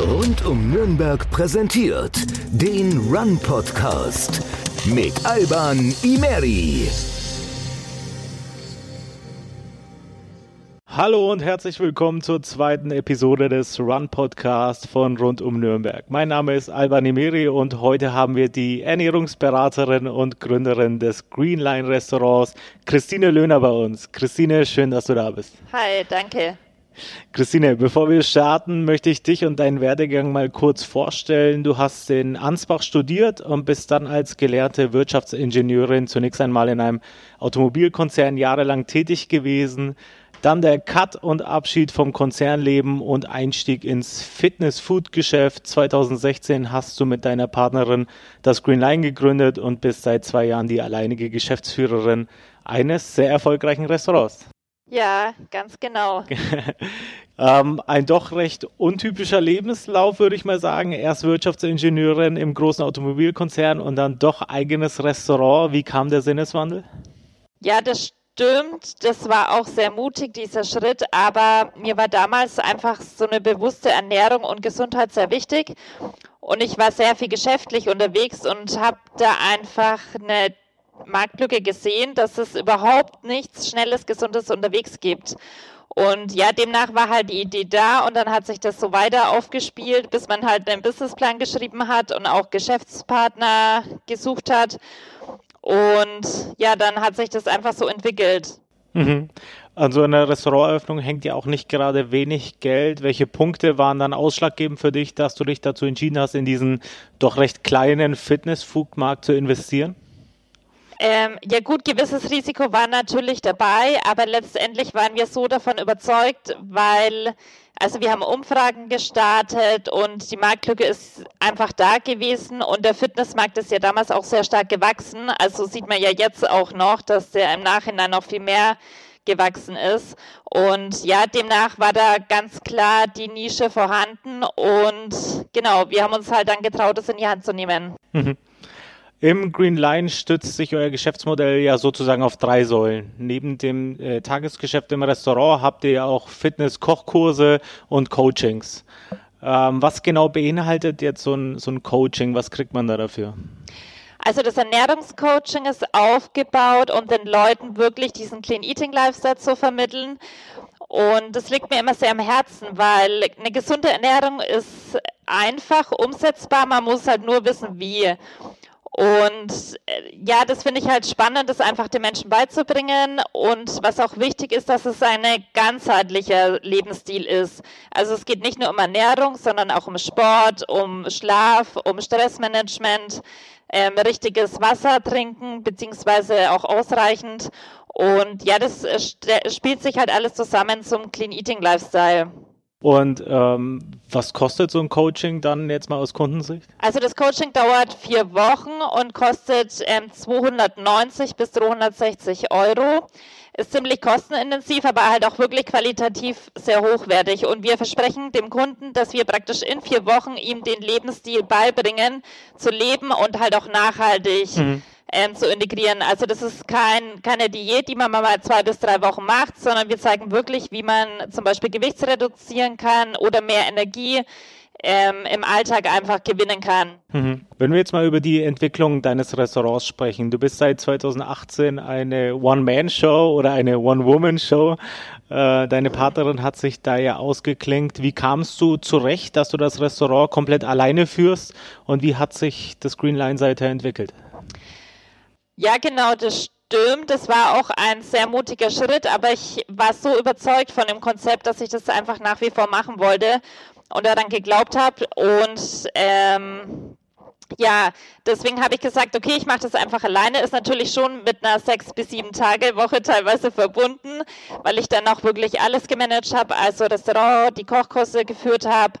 Rund um Nürnberg präsentiert den Run Podcast mit Alban Imeri. Hallo und herzlich willkommen zur zweiten Episode des Run Podcast von Rund um Nürnberg. Mein Name ist Alban Imeri und heute haben wir die Ernährungsberaterin und Gründerin des Greenline Restaurants, Christine Löhner bei uns. Christine, schön, dass du da bist. Hi, danke. Christine, bevor wir starten, möchte ich dich und deinen Werdegang mal kurz vorstellen. Du hast in Ansbach studiert und bist dann als gelehrte Wirtschaftsingenieurin zunächst einmal in einem Automobilkonzern jahrelang tätig gewesen. Dann der Cut und Abschied vom Konzernleben und Einstieg ins Fitness-Food-Geschäft. 2016 hast du mit deiner Partnerin das Green Line gegründet und bist seit zwei Jahren die alleinige Geschäftsführerin eines sehr erfolgreichen Restaurants. Ja, ganz genau. ähm, ein doch recht untypischer Lebenslauf, würde ich mal sagen. Erst Wirtschaftsingenieurin im großen Automobilkonzern und dann doch eigenes Restaurant. Wie kam der Sinneswandel? Ja, das stimmt. Das war auch sehr mutig, dieser Schritt. Aber mir war damals einfach so eine bewusste Ernährung und Gesundheit sehr wichtig. Und ich war sehr viel geschäftlich unterwegs und habe da einfach eine Marktlücke gesehen, dass es überhaupt nichts Schnelles, Gesundes unterwegs gibt. Und ja, demnach war halt die Idee da und dann hat sich das so weiter aufgespielt, bis man halt einen Businessplan geschrieben hat und auch Geschäftspartner gesucht hat. Und ja, dann hat sich das einfach so entwickelt. Mhm. An so einer Restauranteröffnung hängt ja auch nicht gerade wenig Geld. Welche Punkte waren dann ausschlaggebend für dich, dass du dich dazu entschieden hast, in diesen doch recht kleinen Fitness-Food-Markt zu investieren? Ähm, ja gut, gewisses Risiko war natürlich dabei, aber letztendlich waren wir so davon überzeugt, weil, also wir haben Umfragen gestartet und die Marktlücke ist einfach da gewesen und der Fitnessmarkt ist ja damals auch sehr stark gewachsen. Also sieht man ja jetzt auch noch, dass der im Nachhinein noch viel mehr gewachsen ist. Und ja, demnach war da ganz klar die Nische vorhanden und genau, wir haben uns halt dann getraut, es in die Hand zu nehmen. Mhm. Im Green Line stützt sich euer Geschäftsmodell ja sozusagen auf drei Säulen. Neben dem äh, Tagesgeschäft im Restaurant habt ihr ja auch Fitness-Kochkurse und Coachings. Ähm, was genau beinhaltet jetzt so ein, so ein Coaching? Was kriegt man da dafür? Also das Ernährungscoaching ist aufgebaut, um den Leuten wirklich diesen Clean Eating Lifestyle zu vermitteln. Und das liegt mir immer sehr am Herzen, weil eine gesunde Ernährung ist einfach umsetzbar. Man muss halt nur wissen, wie. Und äh, ja, das finde ich halt spannend, das einfach den Menschen beizubringen. Und was auch wichtig ist, dass es ein ganzheitlicher Lebensstil ist. Also es geht nicht nur um Ernährung, sondern auch um Sport, um Schlaf, um Stressmanagement, ähm, richtiges Wasser trinken, beziehungsweise auch ausreichend. Und ja, das äh, spielt sich halt alles zusammen zum Clean Eating Lifestyle. Und ähm, was kostet so ein Coaching dann jetzt mal aus Kundensicht? Also das Coaching dauert vier Wochen und kostet ähm, 290 bis 360 Euro. Ist ziemlich kostenintensiv, aber halt auch wirklich qualitativ sehr hochwertig. Und wir versprechen dem Kunden, dass wir praktisch in vier Wochen ihm den Lebensstil beibringen, zu leben und halt auch nachhaltig. Mhm ähm, zu integrieren. Also das ist kein, keine Diät, die man mal zwei bis drei Wochen macht, sondern wir zeigen wirklich, wie man zum Beispiel Gewicht reduzieren kann oder mehr Energie ähm, im Alltag einfach gewinnen kann. Mhm. Wenn wir jetzt mal über die Entwicklung deines Restaurants sprechen, du bist seit 2018 eine One-Man-Show oder eine One-Woman-Show. Äh, deine Partnerin hat sich da ja ausgeklingt. Wie kamst du zurecht, dass du das Restaurant komplett alleine führst und wie hat sich das Green Line seither entwickelt? Ja, genau, das stimmt. Das war auch ein sehr mutiger Schritt, aber ich war so überzeugt von dem Konzept, dass ich das einfach nach wie vor machen wollte und daran geglaubt habe. Und ähm, ja, deswegen habe ich gesagt, okay, ich mache das einfach alleine. Ist natürlich schon mit einer sechs bis sieben Tage Woche teilweise verbunden, weil ich dann auch wirklich alles gemanagt habe, also Restaurant, die Kochkurse geführt habe.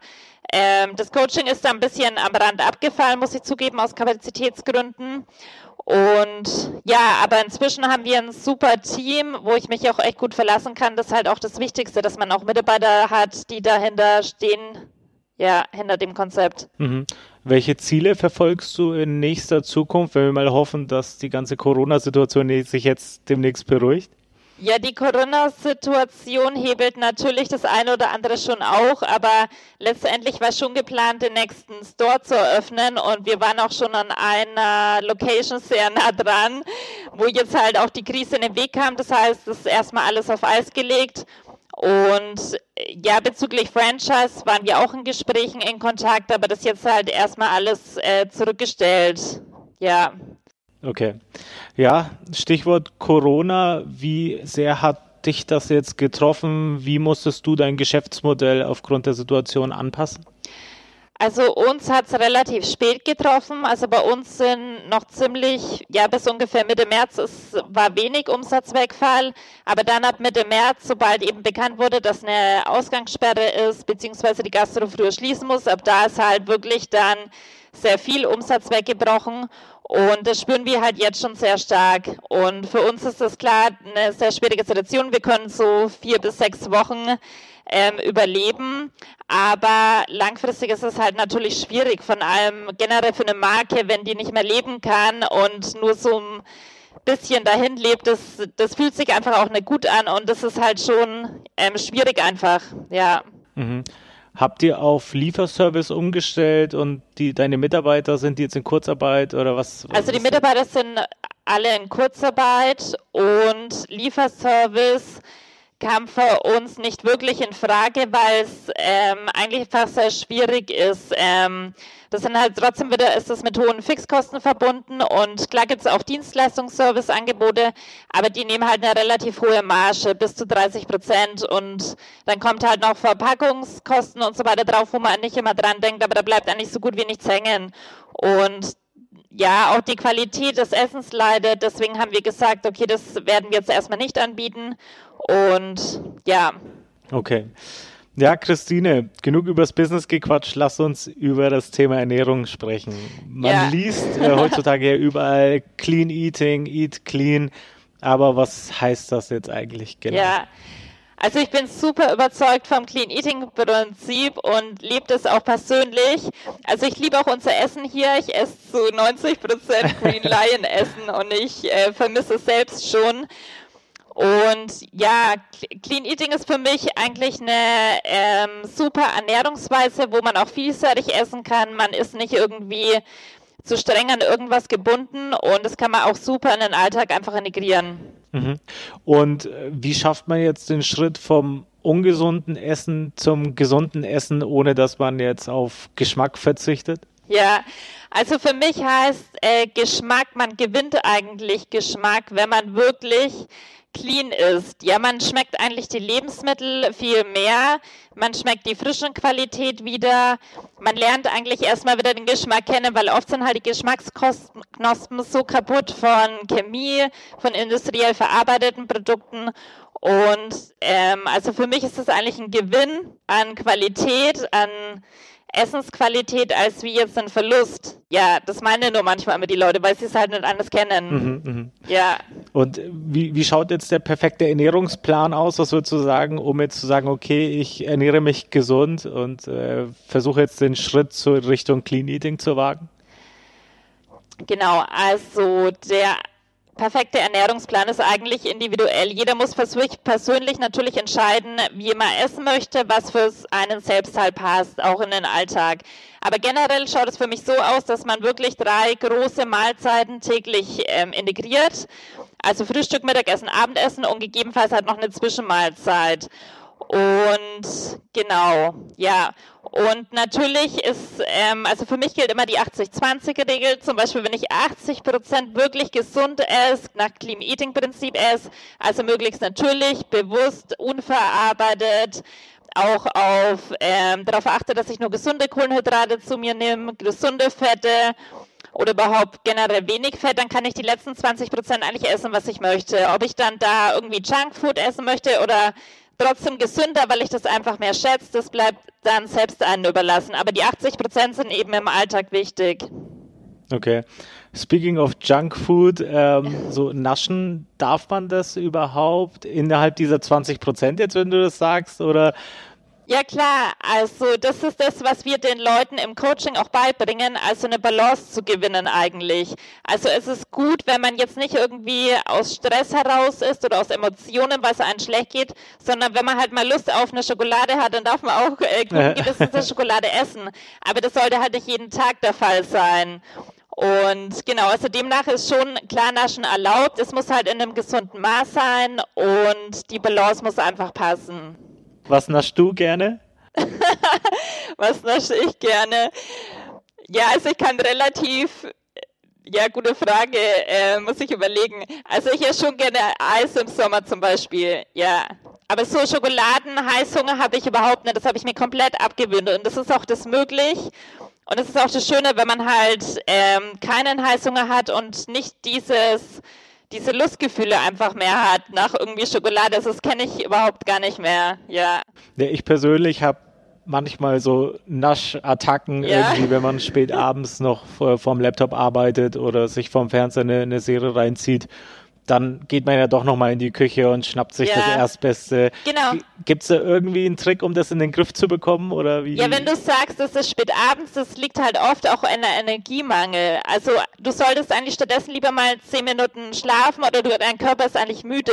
Ähm, das Coaching ist da ein bisschen am Rand abgefallen, muss ich zugeben, aus Kapazitätsgründen. Und ja, aber inzwischen haben wir ein super Team, wo ich mich auch echt gut verlassen kann. Das ist halt auch das Wichtigste, dass man auch Mitarbeiter hat, die dahinter stehen, ja, hinter dem Konzept. Mhm. Welche Ziele verfolgst du in nächster Zukunft, wenn wir mal hoffen, dass die ganze Corona-Situation sich jetzt demnächst beruhigt? Ja, die Corona-Situation hebelt natürlich das eine oder andere schon auch, aber letztendlich war schon geplant, den nächsten Store zu eröffnen und wir waren auch schon an einer Location sehr nah dran, wo jetzt halt auch die Krise in den Weg kam. Das heißt, es ist erstmal alles auf Eis gelegt. Und ja, bezüglich Franchise waren wir auch in Gesprächen in Kontakt, aber das jetzt halt erstmal alles äh, zurückgestellt. Ja. Okay. Ja, Stichwort Corona. Wie sehr hat dich das jetzt getroffen? Wie musstest du dein Geschäftsmodell aufgrund der Situation anpassen? Also uns hat es relativ spät getroffen. Also bei uns sind noch ziemlich, ja bis ungefähr Mitte März, es war wenig Umsatzwegfall. Aber dann ab Mitte März, sobald eben bekannt wurde, dass eine Ausgangssperre ist, beziehungsweise die Gastro früher schließen muss, ab da ist halt wirklich dann sehr viel Umsatz weggebrochen. Und das spüren wir halt jetzt schon sehr stark. Und für uns ist das klar eine sehr schwierige Situation. Wir können so vier bis sechs Wochen ähm, überleben. Aber langfristig ist es halt natürlich schwierig, von allem generell für eine Marke, wenn die nicht mehr leben kann und nur so ein bisschen dahin lebt, das, das fühlt sich einfach auch nicht gut an und das ist halt schon ähm, schwierig einfach, ja. Mhm. Habt ihr auf Lieferservice umgestellt und die, deine Mitarbeiter sind jetzt in Kurzarbeit oder was? was also die Mitarbeiter sind alle in Kurzarbeit und Lieferservice kam für uns nicht wirklich in Frage, weil es ähm, eigentlich fast sehr schwierig ist. Ähm, das sind halt trotzdem wieder, ist das mit hohen Fixkosten verbunden und klar gibt es auch Dienstleistungsserviceangebote, aber die nehmen halt eine relativ hohe Marge, bis zu 30 Prozent und dann kommt halt noch Verpackungskosten und so weiter drauf, wo man nicht immer dran denkt, aber da bleibt eigentlich so gut wie nichts hängen. Und ja, auch die Qualität des Essens leidet. Deswegen haben wir gesagt, okay, das werden wir jetzt erstmal nicht anbieten. Und ja. Okay. Ja, Christine, genug übers Business gequatscht. Lass uns über das Thema Ernährung sprechen. Man ja. liest äh, heutzutage ja überall Clean Eating, Eat Clean. Aber was heißt das jetzt eigentlich genau? Ja, also ich bin super überzeugt vom Clean Eating Prinzip und liebe das auch persönlich. Also ich liebe auch unser Essen hier. Ich esse zu 90 Prozent Green Lion Essen und ich äh, vermisse es selbst schon. Und ja, Clean Eating ist für mich eigentlich eine ähm, super Ernährungsweise, wo man auch vielseitig essen kann. Man ist nicht irgendwie zu streng an irgendwas gebunden und das kann man auch super in den Alltag einfach integrieren. Mhm. Und äh, wie schafft man jetzt den Schritt vom ungesunden Essen zum gesunden Essen, ohne dass man jetzt auf Geschmack verzichtet? Ja, also für mich heißt äh, Geschmack, man gewinnt eigentlich Geschmack, wenn man wirklich clean ist. Ja, man schmeckt eigentlich die Lebensmittel viel mehr. Man schmeckt die frischen Qualität wieder. Man lernt eigentlich erstmal wieder den Geschmack kennen, weil oft sind halt die Geschmacksknospen so kaputt von Chemie, von industriell verarbeiteten Produkten. Und ähm, also für mich ist das eigentlich ein Gewinn an Qualität, an Essensqualität als wie jetzt ein Verlust. Ja, das meinen nur manchmal immer die Leute, weil sie es halt nicht anders kennen. Mhm, mh. Ja. Und wie, wie schaut jetzt der perfekte Ernährungsplan aus? Was würdest du sagen, um jetzt zu sagen, okay, ich ernähre mich gesund und äh, versuche jetzt den Schritt zur Richtung Clean Eating zu wagen? Genau, also der perfekte Ernährungsplan ist eigentlich individuell. Jeder muss für sich persönlich natürlich entscheiden, wie man essen möchte, was für einen selbst halt passt, auch in den Alltag. Aber generell schaut es für mich so aus, dass man wirklich drei große Mahlzeiten täglich ähm, integriert. Also Frühstück, Mittagessen, Abendessen und gegebenenfalls halt noch eine Zwischenmahlzeit. Und genau, ja. Und natürlich ist, ähm, also für mich gilt immer die 80-20-Regel. Zum Beispiel, wenn ich 80 Prozent wirklich gesund esse, nach Clean Eating Prinzip esse, also möglichst natürlich, bewusst, unverarbeitet, auch auf ähm, darauf achte, dass ich nur gesunde Kohlenhydrate zu mir nehme, gesunde Fette oder überhaupt generell wenig Fett, dann kann ich die letzten 20 Prozent eigentlich essen, was ich möchte. Ob ich dann da irgendwie Junkfood essen möchte oder trotzdem gesünder, weil ich das einfach mehr schätze. Das bleibt dann selbst einen überlassen. Aber die 80 Prozent sind eben im Alltag wichtig. Okay. Speaking of Junk Food, ähm, so naschen, darf man das überhaupt innerhalb dieser 20 Prozent jetzt, wenn du das sagst? Oder Ja klar, also das ist das, was wir den Leuten im Coaching auch beibringen, also eine Balance zu gewinnen eigentlich. Also es ist gut, wenn man jetzt nicht irgendwie aus Stress heraus ist oder aus Emotionen, weil es einem schlecht geht, sondern wenn man halt mal Lust auf eine Schokolade hat, dann darf man auch äh, guten Gewissens Schokolade essen. Aber das sollte halt nicht jeden Tag der Fall sein. Und genau, also demnach ist schon Klarnaschen erlaubt. Es muss halt in einem gesunden Maß sein und die Balance muss einfach passen. Was naschst du gerne? Was nasche ich gerne? Ja, also ich kann relativ, ja, gute Frage, äh, muss ich überlegen. Also ich esse schon gerne Eis im Sommer zum Beispiel, ja. Aber so Schokoladen, Heißhunger habe ich überhaupt nicht. Das habe ich mir komplett abgewöhnt. Und das ist auch das möglich. Und das ist auch das Schöne, wenn man halt ähm, keinen Heißhunger hat und nicht dieses diese Lustgefühle einfach mehr hat nach irgendwie Schokolade. Das kenne ich überhaupt gar nicht mehr. Ja. ja ich persönlich habe manchmal so Naschattacken ja. irgendwie, wenn man spät abends noch vorm Laptop arbeitet oder sich vom Fernseher eine, eine Serie reinzieht dann geht man ja doch nochmal in die Küche und schnappt sich ja. das Erstbeste. Genau. Gibt es da irgendwie einen Trick, um das in den Griff zu bekommen? Oder wie? Ja, wenn du sagst, das ist spät abends, das liegt halt oft auch an der Energiemangel. Also du solltest eigentlich stattdessen lieber mal zehn Minuten schlafen oder du, dein Körper ist eigentlich müde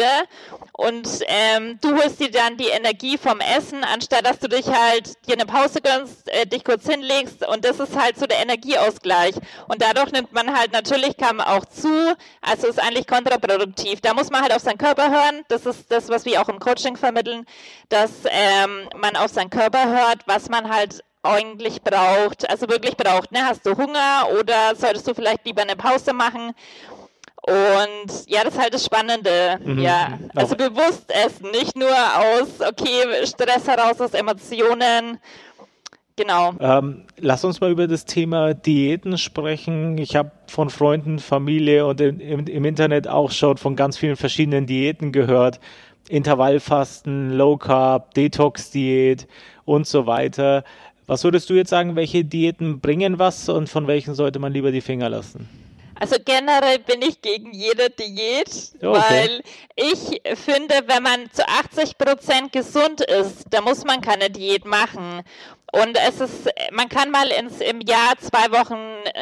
und ähm, du holst dir dann die Energie vom Essen, anstatt dass du dich halt dir eine Pause gönnst, äh, dich kurz hinlegst und das ist halt so der Energieausgleich. Und dadurch nimmt man halt natürlich, kam auch zu, also ist eigentlich kontraproduktiv produktiv. Da muss man halt auf seinen Körper hören. Das ist das, was wir auch im Coaching vermitteln, dass ähm, man auf seinen Körper hört, was man halt eigentlich braucht, also wirklich braucht. Ne? Hast du Hunger oder solltest du vielleicht lieber eine Pause machen? Und ja, das ist halt das Spannende. Mhm. Ja, also bewusst essen, nicht nur aus, okay, Stress heraus, aus Emotionen. Genau. Ähm, lass uns mal über das Thema Diäten sprechen. Ich habe von Freunden, Familie und im, im, Internet auch schon von ganz vielen verschiedenen Diäten gehört. Intervallfasten, Low Carb, Detox-Diät und so weiter. Was würdest du jetzt sagen, welche Diäten bringen was und von welchen sollte man lieber die Finger lassen? Also generell bin ich gegen jede Diät, okay. weil ich finde, wenn man zu 80 Prozent gesund ist, dann muss man keine Diät machen. Und es ist, man kann mal ins, im Jahr zwei Wochen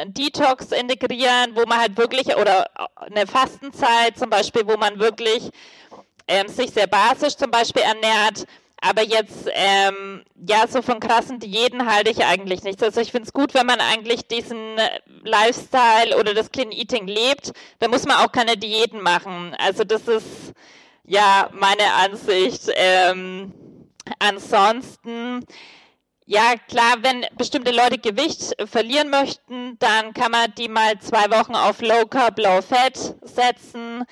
Detox integrieren, wo man halt wirklich, oder eine Fastenzeit zum Beispiel, wo man wirklich ähm, sich sehr basisch zum Beispiel ernährt aber jetzt, ähm, ja, so von krassen Diäten halte ich eigentlich nichts. Also ich finde es gut, wenn man eigentlich diesen Lifestyle oder das Clean Eating lebt, dann muss man auch keine Diäten machen. Also das ist ja meine Ansicht. Ähm, ansonsten, ja, klar, wenn bestimmte Leute Gewicht verlieren möchten, dann kann man die mal zwei Wochen auf Low Carb, Low Fat setzen.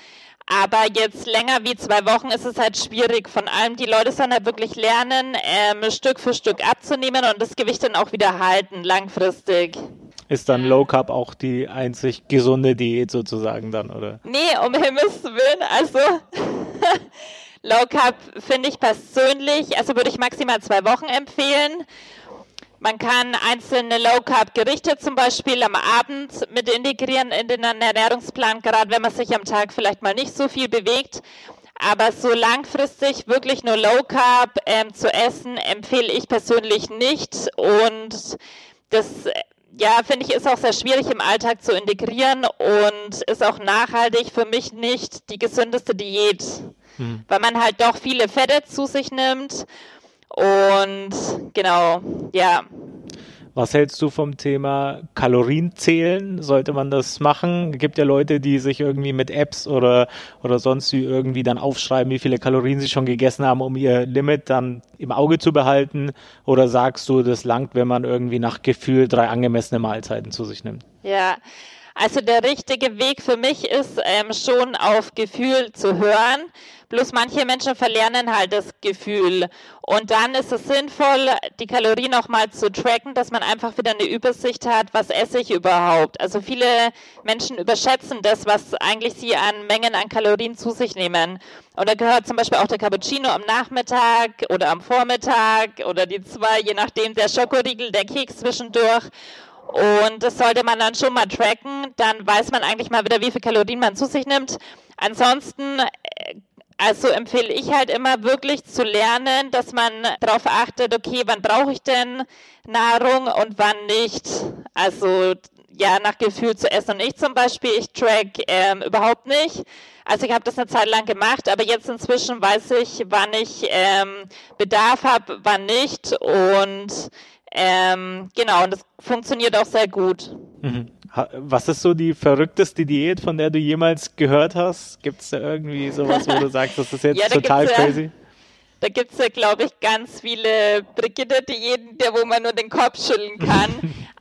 Aber jetzt länger wie zwei Wochen ist es halt schwierig. Von allem, die Leute sollen halt wirklich lernen, ähm, Stück für Stück abzunehmen und das Gewicht dann auch wieder halten, langfristig. Ist dann Low Carb auch die einzig gesunde Diät sozusagen dann, oder? Nee, um Himmels Willen, also Low Carb finde ich persönlich, also würde ich maximal zwei Wochen empfehlen. Man kann einzelne Low-Carb-Gerichte zum Beispiel am Abend mit integrieren in den Ernährungsplan, gerade wenn man sich am Tag vielleicht mal nicht so viel bewegt. Aber so langfristig wirklich nur Low Carb ähm, zu essen, empfehle ich persönlich nicht. Und das, ja, finde ich, ist auch sehr schwierig im Alltag zu integrieren und ist auch nachhaltig für mich nicht die gesündeste Diät, hm. weil man halt doch viele Fette zu sich nimmt und genau, ja. Was hältst du vom Thema Kalorienzählen? Sollte man das machen? Es gibt ja Leute, die sich irgendwie mit Apps oder, oder sonst wie irgendwie dann aufschreiben, wie viele Kalorien sie schon gegessen haben, um ihr Limit dann im Auge zu behalten. Oder sagst du, das langt, wenn man irgendwie nach Gefühl drei angemessene Mahlzeiten zu sich nimmt? Ja, also der richtige Weg für mich ist ähm, schon auf Gefühl zu hören. Bloß manche Menschen verlernen halt das Gefühl. Und dann ist es sinnvoll, die Kalorien auch mal zu tracken, dass man einfach wieder eine Übersicht hat, was esse ich überhaupt. Also viele Menschen überschätzen das, was eigentlich sie an Mengen an Kalorien zu sich nehmen. Und da gehört zum Beispiel auch der Cappuccino am Nachmittag oder am Vormittag oder die zwei, je nachdem, der Schokoriegel, der Keks zwischendurch. Und das sollte man dann schon mal tracken. Dann weiß man eigentlich mal wieder, wie viel Kalorien man zu sich nimmt. Ansonsten äh, also empfehle ich halt immer wirklich zu lernen, dass man darauf achtet, okay, wann brauche ich denn Nahrung und wann nicht. Also ja, nach Gefühl zu essen. Und ich zum Beispiel, ich track ähm, überhaupt nicht. Also ich habe das eine Zeit lang gemacht, aber jetzt inzwischen weiß ich, wann ich ähm, Bedarf habe, wann nicht. Und ähm, genau, und das funktioniert auch sehr gut. Mhm. Was ist so die verrückteste Diät, von der du jemals gehört hast? Gibt es da irgendwie sowas, wo du sagst, das ist jetzt ja, total crazy? Da gibt es ja, glaube ich, ganz viele Brigitte-Diäten, wo man nur den Kopf schütteln kann.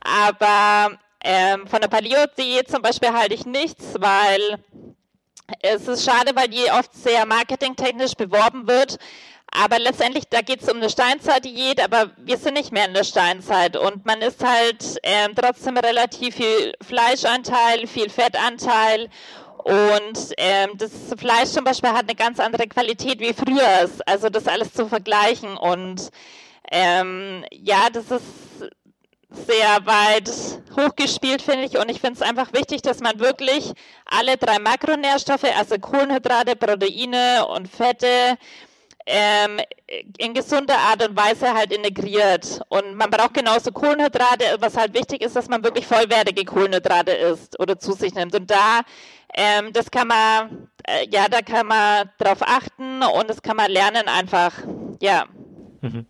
Aber ähm, von der Paleo-Diät zum Beispiel halte ich nichts, weil es ist schade, weil die oft sehr marketingtechnisch beworben wird. Aber letztendlich, da geht es um eine Steinzeit-Diät, aber wir sind nicht mehr in der Steinzeit und man isst halt ähm, trotzdem relativ viel Fleischanteil, viel Fettanteil und ähm, das Fleisch zum Beispiel hat eine ganz andere Qualität wie früher. Also das alles zu vergleichen und ähm, ja, das ist sehr weit hochgespielt, finde ich. Und ich finde es einfach wichtig, dass man wirklich alle drei Makronährstoffe, also Kohlenhydrate, Proteine und Fette, ähm, in gesunder Art und Weise halt integriert. Und man braucht genauso Kohlenhydrate, was halt wichtig ist, dass man wirklich vollwertige Kohlenhydrate isst oder zu sich nimmt. Und da, ähm, das kann man, äh, ja, da kann man drauf achten und das kann man lernen einfach, ja. Mhm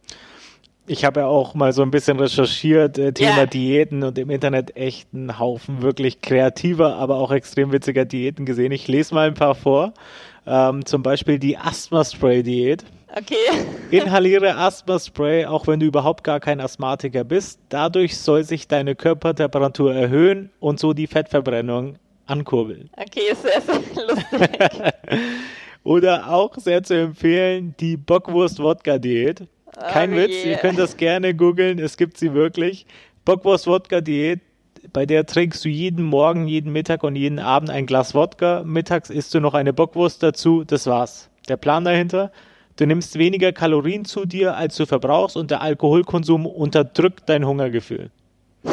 ich habe ja auch mal so ein bisschen recherchiert, äh, Thema yeah. Diäten und im Internet echt einen Haufen wirklich kreativer, aber auch extrem witziger Diäten gesehen. Ich lese mal ein paar vor. Ähm, zum Beispiel die Asthma-Spray-Diät. Okay. Inhaliere Asthma-Spray, auch wenn du überhaupt gar kein Asthmatiker bist. Dadurch soll sich deine Körpertemperatur erhöhen und so die Fettverbrennung ankurbeln. Okay, sehr, sehr lustig. Oder auch sehr zu empfehlen, die Bockwurst-Wodka-Diät. Kein oh, Witz, yeah. ihr könnt das gerne googeln, es gibt sie wirklich. Bockwurst-Wodka-Diät, bei der trinkst du jeden Morgen, jeden Mittag und jeden Abend ein Glas Wodka. Mittags isst du noch eine Bockwurst dazu, das war's. Der Plan dahinter? Du nimmst weniger Kalorien zu dir, als du verbrauchst und der Alkoholkonsum unterdrückt dein Hungergefühl.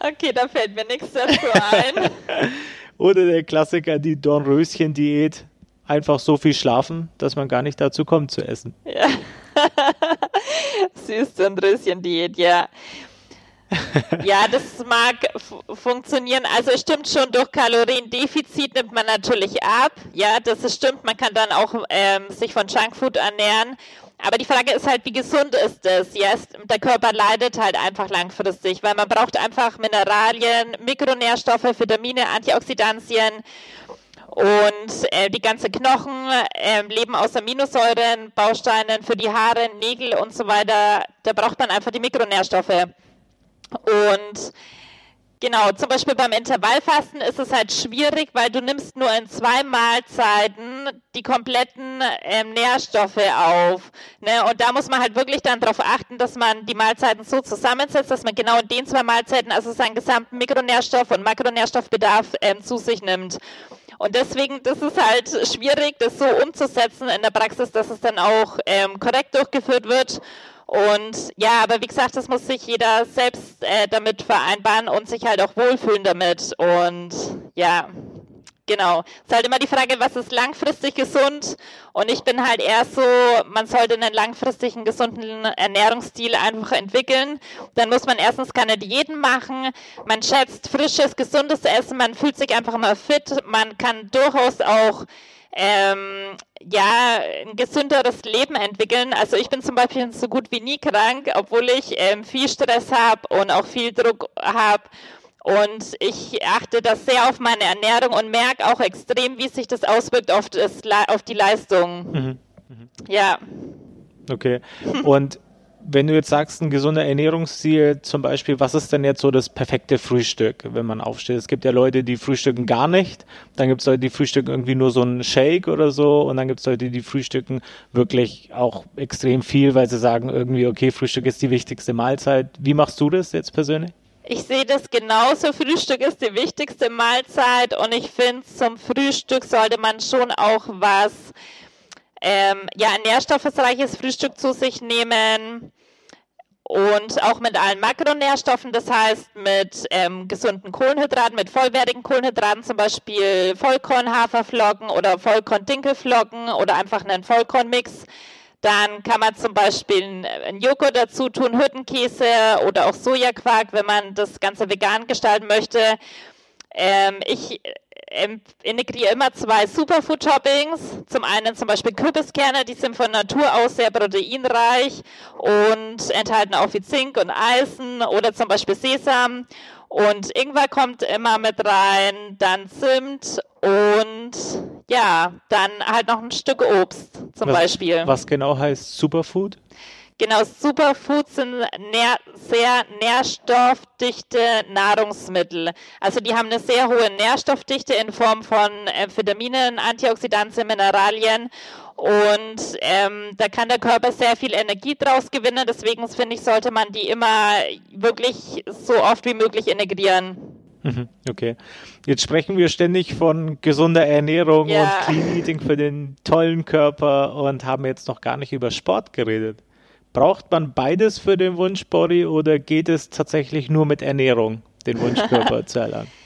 Okay, da fällt mir nichts dazu ein. Oder der Klassiker, die Dornröschen-Diät einfach so viel schlafen, dass man gar nicht dazu kommt zu essen. Ja. Süß und Röschen-Diät, ja. Ja, das mag funktionieren. Also es stimmt schon, durch Kaloriendefizit nimmt man natürlich ab. Ja, das ist, stimmt. Man kann dann auch ähm, sich von Junkfood ernähren. Aber die Frage ist halt, wie gesund ist es? Ja, der Körper leidet halt einfach langfristig, weil man braucht einfach Mineralien, Mikronährstoffe, Vitamine, Antioxidantien und äh, die ganzen Knochen äh, leben aus Aminosäuren, Bausteinen für die Haare, Nägel und so weiter. Da braucht man einfach die Mikronährstoffe. Und genau, zum Beispiel beim Intervallfasten ist es halt schwierig, weil du nimmst nur in zwei Mahlzeiten die kompletten äh, Nährstoffe auf. Ne? Und da muss man halt wirklich dann darauf achten, dass man die Mahlzeiten so zusammensetzt, dass man genau in den zwei Mahlzeiten also seinen gesamten Mikronährstoff- und Makronährstoffbedarf ähm, zu sich nimmt. Und deswegen, das ist halt schwierig, das so umzusetzen in der Praxis, dass es dann auch ähm, korrekt durchgeführt wird. Und ja, aber wie gesagt, das muss sich jeder selbst äh, damit vereinbaren und sich halt auch wohlfühlen damit. Und ja, Genau. Es ist halt immer die Frage, was ist langfristig gesund? Und ich bin halt eher so, man sollte einen langfristigen gesunden Ernährungsstil einfach entwickeln. Dann muss man erstens keine Diäten machen. Man schätzt frisches, gesundes Essen. Man fühlt sich einfach immer fit. Man kann durchaus auch ähm, ja, ein gesünderes Leben entwickeln. Also ich bin zum Beispiel so gut wie nie krank, obwohl ich ähm, viel Stress habe und auch viel Druck habe und ich achte das sehr auf meine Ernährung und merke auch extrem, wie sich das auswirkt auf, das, auf die Leistung. Mhm. Mhm. Ja. Okay. Und wenn du jetzt sagst, ein gesunder Ernährungsstil zum Beispiel, was ist denn jetzt so das perfekte Frühstück, wenn man aufsteht? Es gibt ja Leute, die frühstücken gar nicht. Dann gibt es Leute, die frühstücken irgendwie nur so einen Shake oder so. Und dann gibt es Leute, die frühstücken wirklich auch extrem viel, weil sie sagen irgendwie, okay, Frühstück ist die wichtigste Mahlzeit. Wie machst du das jetzt persönlich? Ich sehe das genauso. Frühstück ist die wichtigste Mahlzeit und ich finde, zum Frühstück sollte man schon auch was, ähm, ja, ein nährstoffreiches Frühstück zu sich nehmen. Und auch mit allen Makronährstoffen, das heißt mit ähm, gesunden Kohlenhydraten, mit vollwertigen Kohlenhydraten, zum Beispiel Vollkorn-Haferflocken oder Vollkorn-Dinkelflocken oder einfach einen Vollkornmix. Dann kann man zum Beispiel einen Joghurt dazu tun, Hüttenkäse oder auch Sojaquark, wenn man das Ganze vegan gestalten möchte. Ähm, ich integriere immer zwei Superfood-Toppings. Zum einen zum Beispiel Kürbiskerne, die sind von Natur aus sehr proteinreich und enthalten auch viel Zink und Eisen oder zum Beispiel Sesam. Und Ingwer kommt immer mit rein, dann Zimt und ja, dann halt noch ein Stück Obst zum was, Beispiel. Was genau heißt Superfood? Genau, Superfoods sind nähr, sehr nährstoffdichte Nahrungsmittel. Also die haben eine sehr hohe Nährstoffdichte in Form von äh, Vitaminen, Antioxidantien, Mineralien und ähm, da kann der Körper sehr viel Energie draus gewinnen. Deswegen finde ich, sollte man die immer wirklich so oft wie möglich integrieren. Mhm, okay. Jetzt sprechen wir ständig von gesunder Ernährung ja. und Clean Eating für den tollen Körper und haben jetzt noch gar nicht über Sport geredet. Braucht man beides für den Wunschbody oder geht es tatsächlich nur mit Ernährung, den Wunschkörper zu erlangen?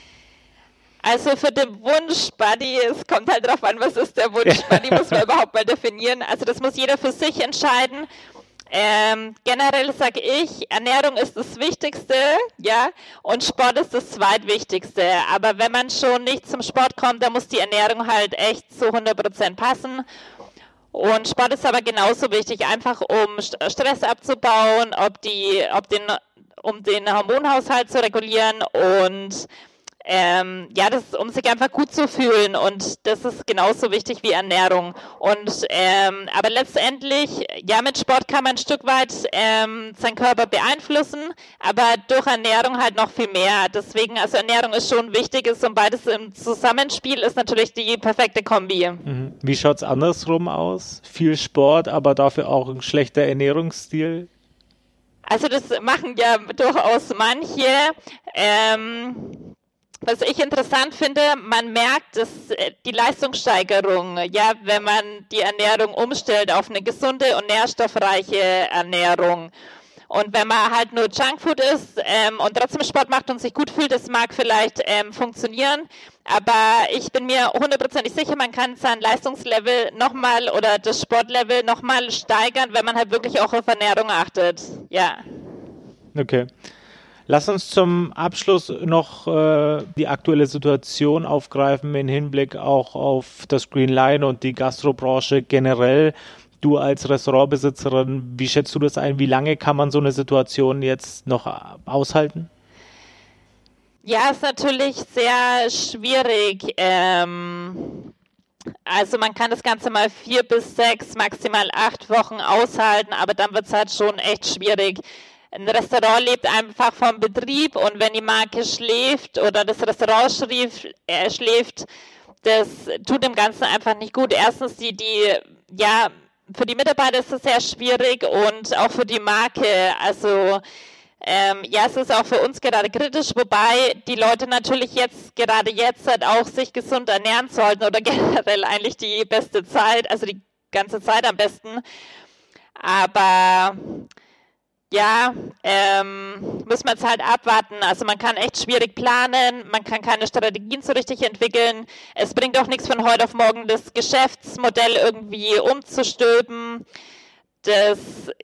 Also für den Wunschbody, es kommt halt darauf an, was ist der Wunschbody, muss man überhaupt mal definieren. Also das muss jeder für sich entscheiden. Ähm, generell sage ich, Ernährung ist das Wichtigste, ja, und Sport ist das Zweitwichtigste. Aber wenn man schon nicht zum Sport kommt, dann muss die Ernährung halt echt zu 100 Prozent passen. Und Sport ist aber genauso wichtig, einfach um Stress abzubauen, ob die, ob den, um den Hormonhaushalt zu regulieren und ähm, ja, das, um sich einfach gut zu fühlen und das ist genauso wichtig wie Ernährung. Und ähm, aber letztendlich, ja, mit Sport kann man ein Stück weit ähm, seinen Körper beeinflussen, aber durch Ernährung halt noch viel mehr. Deswegen, also Ernährung ist schon wichtig, ist und beides im Zusammenspiel ist natürlich die perfekte Kombi. Mhm. Wie schaut's andersrum aus? Viel Sport, aber dafür auch ein schlechter Ernährungsstil? Also das machen ja durchaus manche. Ähm, was ich interessant finde, man merkt, dass äh, die Leistungssteigerung, ja, wenn man die Ernährung umstellt auf eine gesunde und nährstoffreiche Ernährung. Und wenn man halt nur Junkfood isst ähm, und trotzdem Sport macht und sich gut fühlt, das mag vielleicht ähm, funktionieren. Aber ich bin mir hundertprozentig sicher, man kann sein Leistungslevel nochmal oder das Sportlevel nochmal steigern, wenn man halt wirklich auch auf Ernährung achtet. Ja. Okay. Lass uns zum Abschluss noch äh, die aktuelle Situation aufgreifen im Hinblick auch auf das Green Line und die Gastrobranche generell. Du als Restaurantbesitzerin, wie schätzt du das ein? Wie lange kann man so eine Situation jetzt noch aushalten? Ja, ist natürlich sehr schwierig. Ähm, also man kann das Ganze mal vier bis sechs, maximal acht Wochen aushalten, aber dann wird es halt schon echt schwierig ein Restaurant lebt einfach vom Betrieb und wenn die Marke schläft oder das Restaurant schlief, äh, schläft, das tut dem Ganzen einfach nicht gut. Erstens, die, die, ja, für die Mitarbeiter ist es sehr schwierig und auch für die Marke. Also, ähm, ja, es ist auch für uns gerade kritisch, wobei die Leute natürlich jetzt, gerade jetzt halt auch sich gesund ernähren sollten oder generell eigentlich die beste Zeit, also die ganze Zeit am besten. Aber ja, ähm, muss man es halt abwarten. Also man kann echt schwierig planen, man kann keine Strategien so richtig entwickeln. Es bringt auch nichts von heute auf morgen, das Geschäftsmodell irgendwie umzustülpen. Das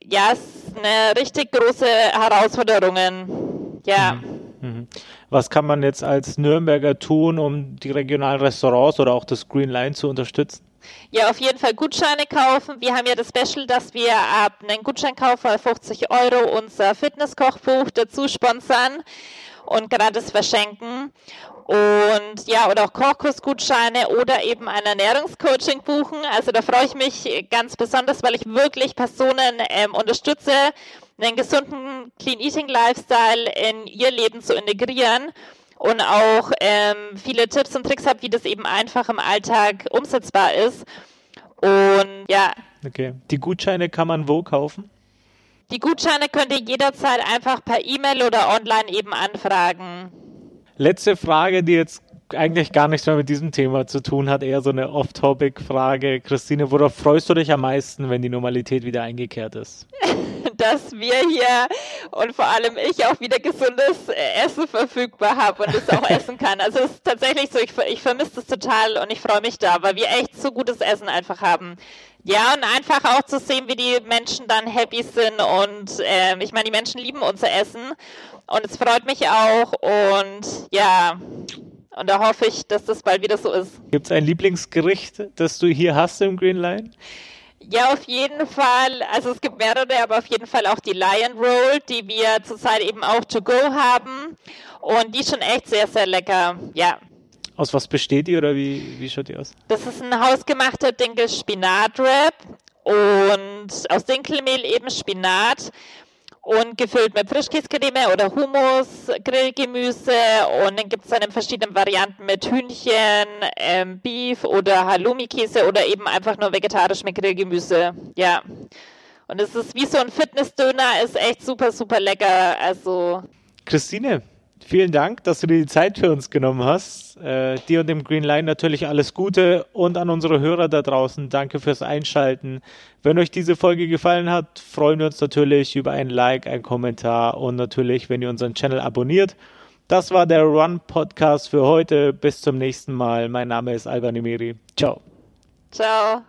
ja, ist eine richtig große Herausforderung. Ja. Mhm. mhm. Was kann man jetzt als Nürnberger tun, um die regionalen Restaurants oder auch das Green Line zu unterstützen? Ja, auf jeden Fall Gutscheine kaufen. Wir haben ja das Special, dass wir ab einem Gutscheinkauf von 50 Euro unser Fitnesskochbuch dazu sponsern und gratis verschenken. Und ja, oder auch Kochkursgutscheine oder eben ein Ernährungscoaching buchen. Also da freue ich mich ganz besonders, weil ich wirklich Personen ähm, unterstütze, einen gesunden Clean Eating Lifestyle in ihr Leben zu integrieren und auch ähm, viele Tipps und Tricks habe, wie das eben einfach im Alltag umsetzbar ist. Und ja. Okay. Die Gutscheine kann man wo kaufen? Die Gutscheine könnt ihr jederzeit einfach per E-Mail oder online eben anfragen. Letzte Frage, die jetzt eigentlich gar nichts mehr mit diesem Thema zu tun hat, eher so eine Off-Topic-Frage. Christine, worauf freust du dich am meisten, wenn die Normalität wieder eingekehrt ist? dass wir hier und vor allem ich auch wieder gesundes äh, Essen verfügbar habe und es auch essen kann. Also es ist tatsächlich so, ich, ich vermisse das total und ich freue mich da, weil wir echt so gutes Essen einfach haben. Ja, und einfach auch zu sehen, wie die Menschen dann happy sind und äh, ich meine, die Menschen lieben unser Essen und es freut mich auch und ja, und da hoffe ich, dass das bald wieder so ist. Gibt es ein Lieblingsgericht, das du hier hast im Green Line? Ja, auf jeden Fall. Also es gibt mehrere, aber auf jeden Fall auch die Lion Roll, die wir zurzeit eben auch to go haben. Und die ist schon echt sehr, sehr lecker. Ja. Aus was besteht die oder wie, wie schaut die aus? Das ist ein hausgemachter Dinkel-Spinat-Wrap und aus Dinkelmehl eben Spinat und gefüllt mit Frischkäsecreme oder Hummus, Grillgemüse und dann gibt es dann in verschiedenen Varianten mit Hühnchen, ähm, Beef oder Halloumi-Käse oder eben einfach nur vegetarisch mit Grillgemüse. Ja. Und es ist wie so ein Fitnessdöner, ist echt super, super lecker. Also. Christine, vielen Dank, dass du dir die Zeit für uns genommen hast. Äh, dir und dem Green Line natürlich alles Gute und an unsere Hörer da draußen, danke fürs Einschalten. Wenn euch diese Folge gefallen hat, freuen wir uns natürlich über ein Like, ein Kommentar und natürlich, wenn ihr unseren Channel abonniert. Das war der Run Podcast für heute. Bis zum nächsten Mal. Mein Name ist Alban Imiri. Ciao. Ciao.